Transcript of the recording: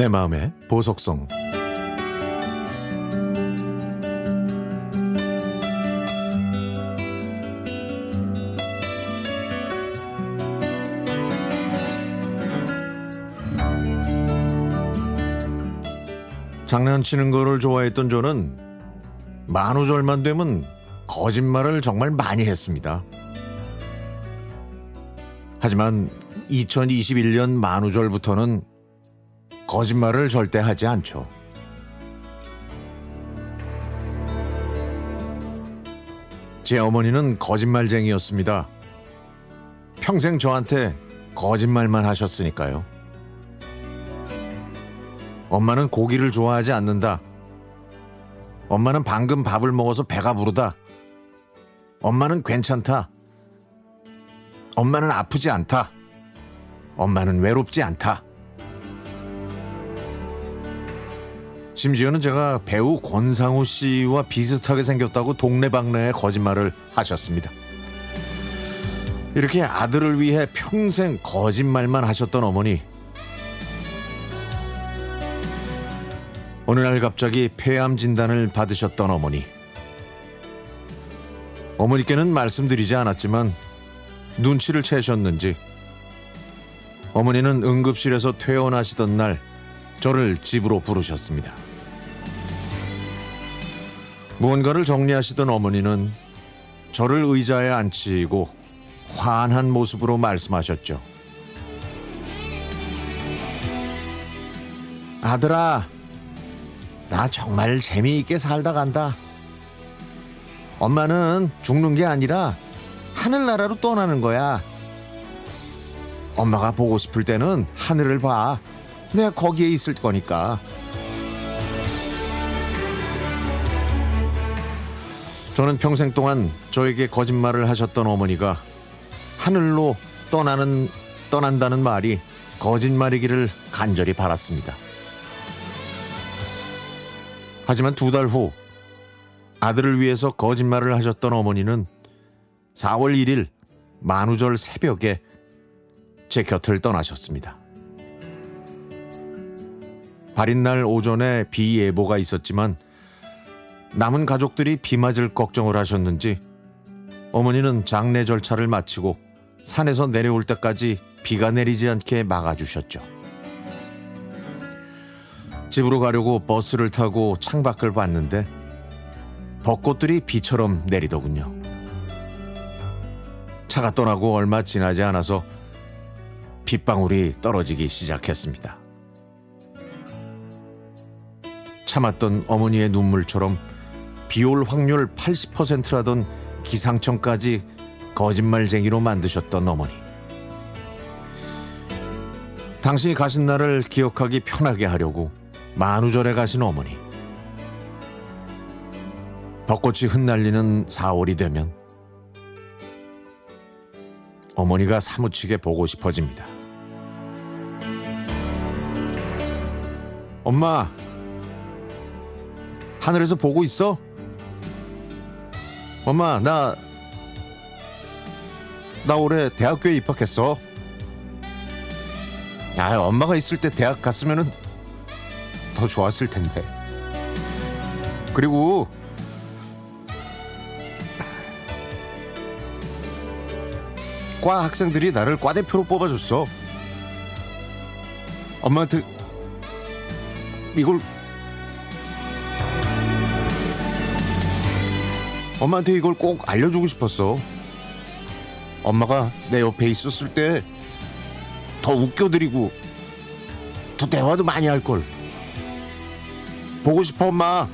내 마음의 보석성 장난치는 거를 좋아했던 저는 만우절만 되면 거짓말을 정말 많이 했습니다. 하지만 2021년 만우절부터는 거짓말을 절대 하지 않죠. 제 어머니는 거짓말쟁이였습니다. 평생 저한테 거짓말만 하셨으니까요. 엄마는 고기를 좋아하지 않는다. 엄마는 방금 밥을 먹어서 배가 부르다. 엄마는 괜찮다. 엄마는 아프지 않다. 엄마는 외롭지 않다. 심지어는 제가 배우 권상우 씨와 비슷하게 생겼다고 동네방네에 거짓말을 하셨습니다. 이렇게 아들을 위해 평생 거짓말만 하셨던 어머니. 어느 날 갑자기 폐암 진단을 받으셨던 어머니. 어머니께는 말씀드리지 않았지만 눈치를 채셨는지 어머니는 응급실에서 퇴원하시던 날 저를 집으로 부르셨습니다. 무언가를 정리하시던 어머니는 저를 의자에 앉히고 환한 모습으로 말씀하셨죠. 아들아, 나 정말 재미있게 살다 간다. 엄마는 죽는 게 아니라 하늘나라로 떠나는 거야. 엄마가 보고 싶을 때는 하늘을 봐. 내가 거기에 있을 거니까. 저는 평생 동안 저에게 거짓말을 하셨던 어머니가 하늘로 떠나는 떠난다는 말이 거짓말이기를 간절히 바랐습니다. 하지만 두 달 후 아들을 위해서 거짓말을 하셨던 어머니는 4월 1일 만우절 새벽에 제 곁을 떠나셨습니다. 발인 날 오전에 비 예보가 있었지만 남은 가족들이 비 맞을 걱정을 하셨는지 어머니는 장례 절차를 마치고 산에서 내려올 때까지 비가 내리지 않게 막아주셨죠. 집으로 가려고 버스를 타고 창밖을 봤는데 벚꽃들이 비처럼 내리더군요. 차가 떠나고 얼마 지나지 않아서 빗방울이 떨어지기 시작했습니다. 참았던 어머니의 눈물처럼 비올 확률 80%라던 기상청까지 거짓말쟁이로 만드셨던 어머니. 당신이 가신 날을 기억하기 편하게 하려고 만우절에 가신 어머니. 벚꽃이 흩날리는 4월이 되면 어머니가 사무치게 보고 싶어집니다. 엄마, 하늘에서 보고 있어? 엄마, 나, 나 올해 대학교에 입학했어. 아, 엄마가 있을 때 대학 갔으면은 더 좋았을 텐데. 그리고 과 학생들이 나를 과 대표로 뽑아줬어. 엄마한테 이걸 엄마한테 이걸 꼭 알려주고 싶었어. 엄마가 내 옆에 있었을 때 더 웃겨드리고 더 대화도 많이 할 걸. 보고 싶어 엄마.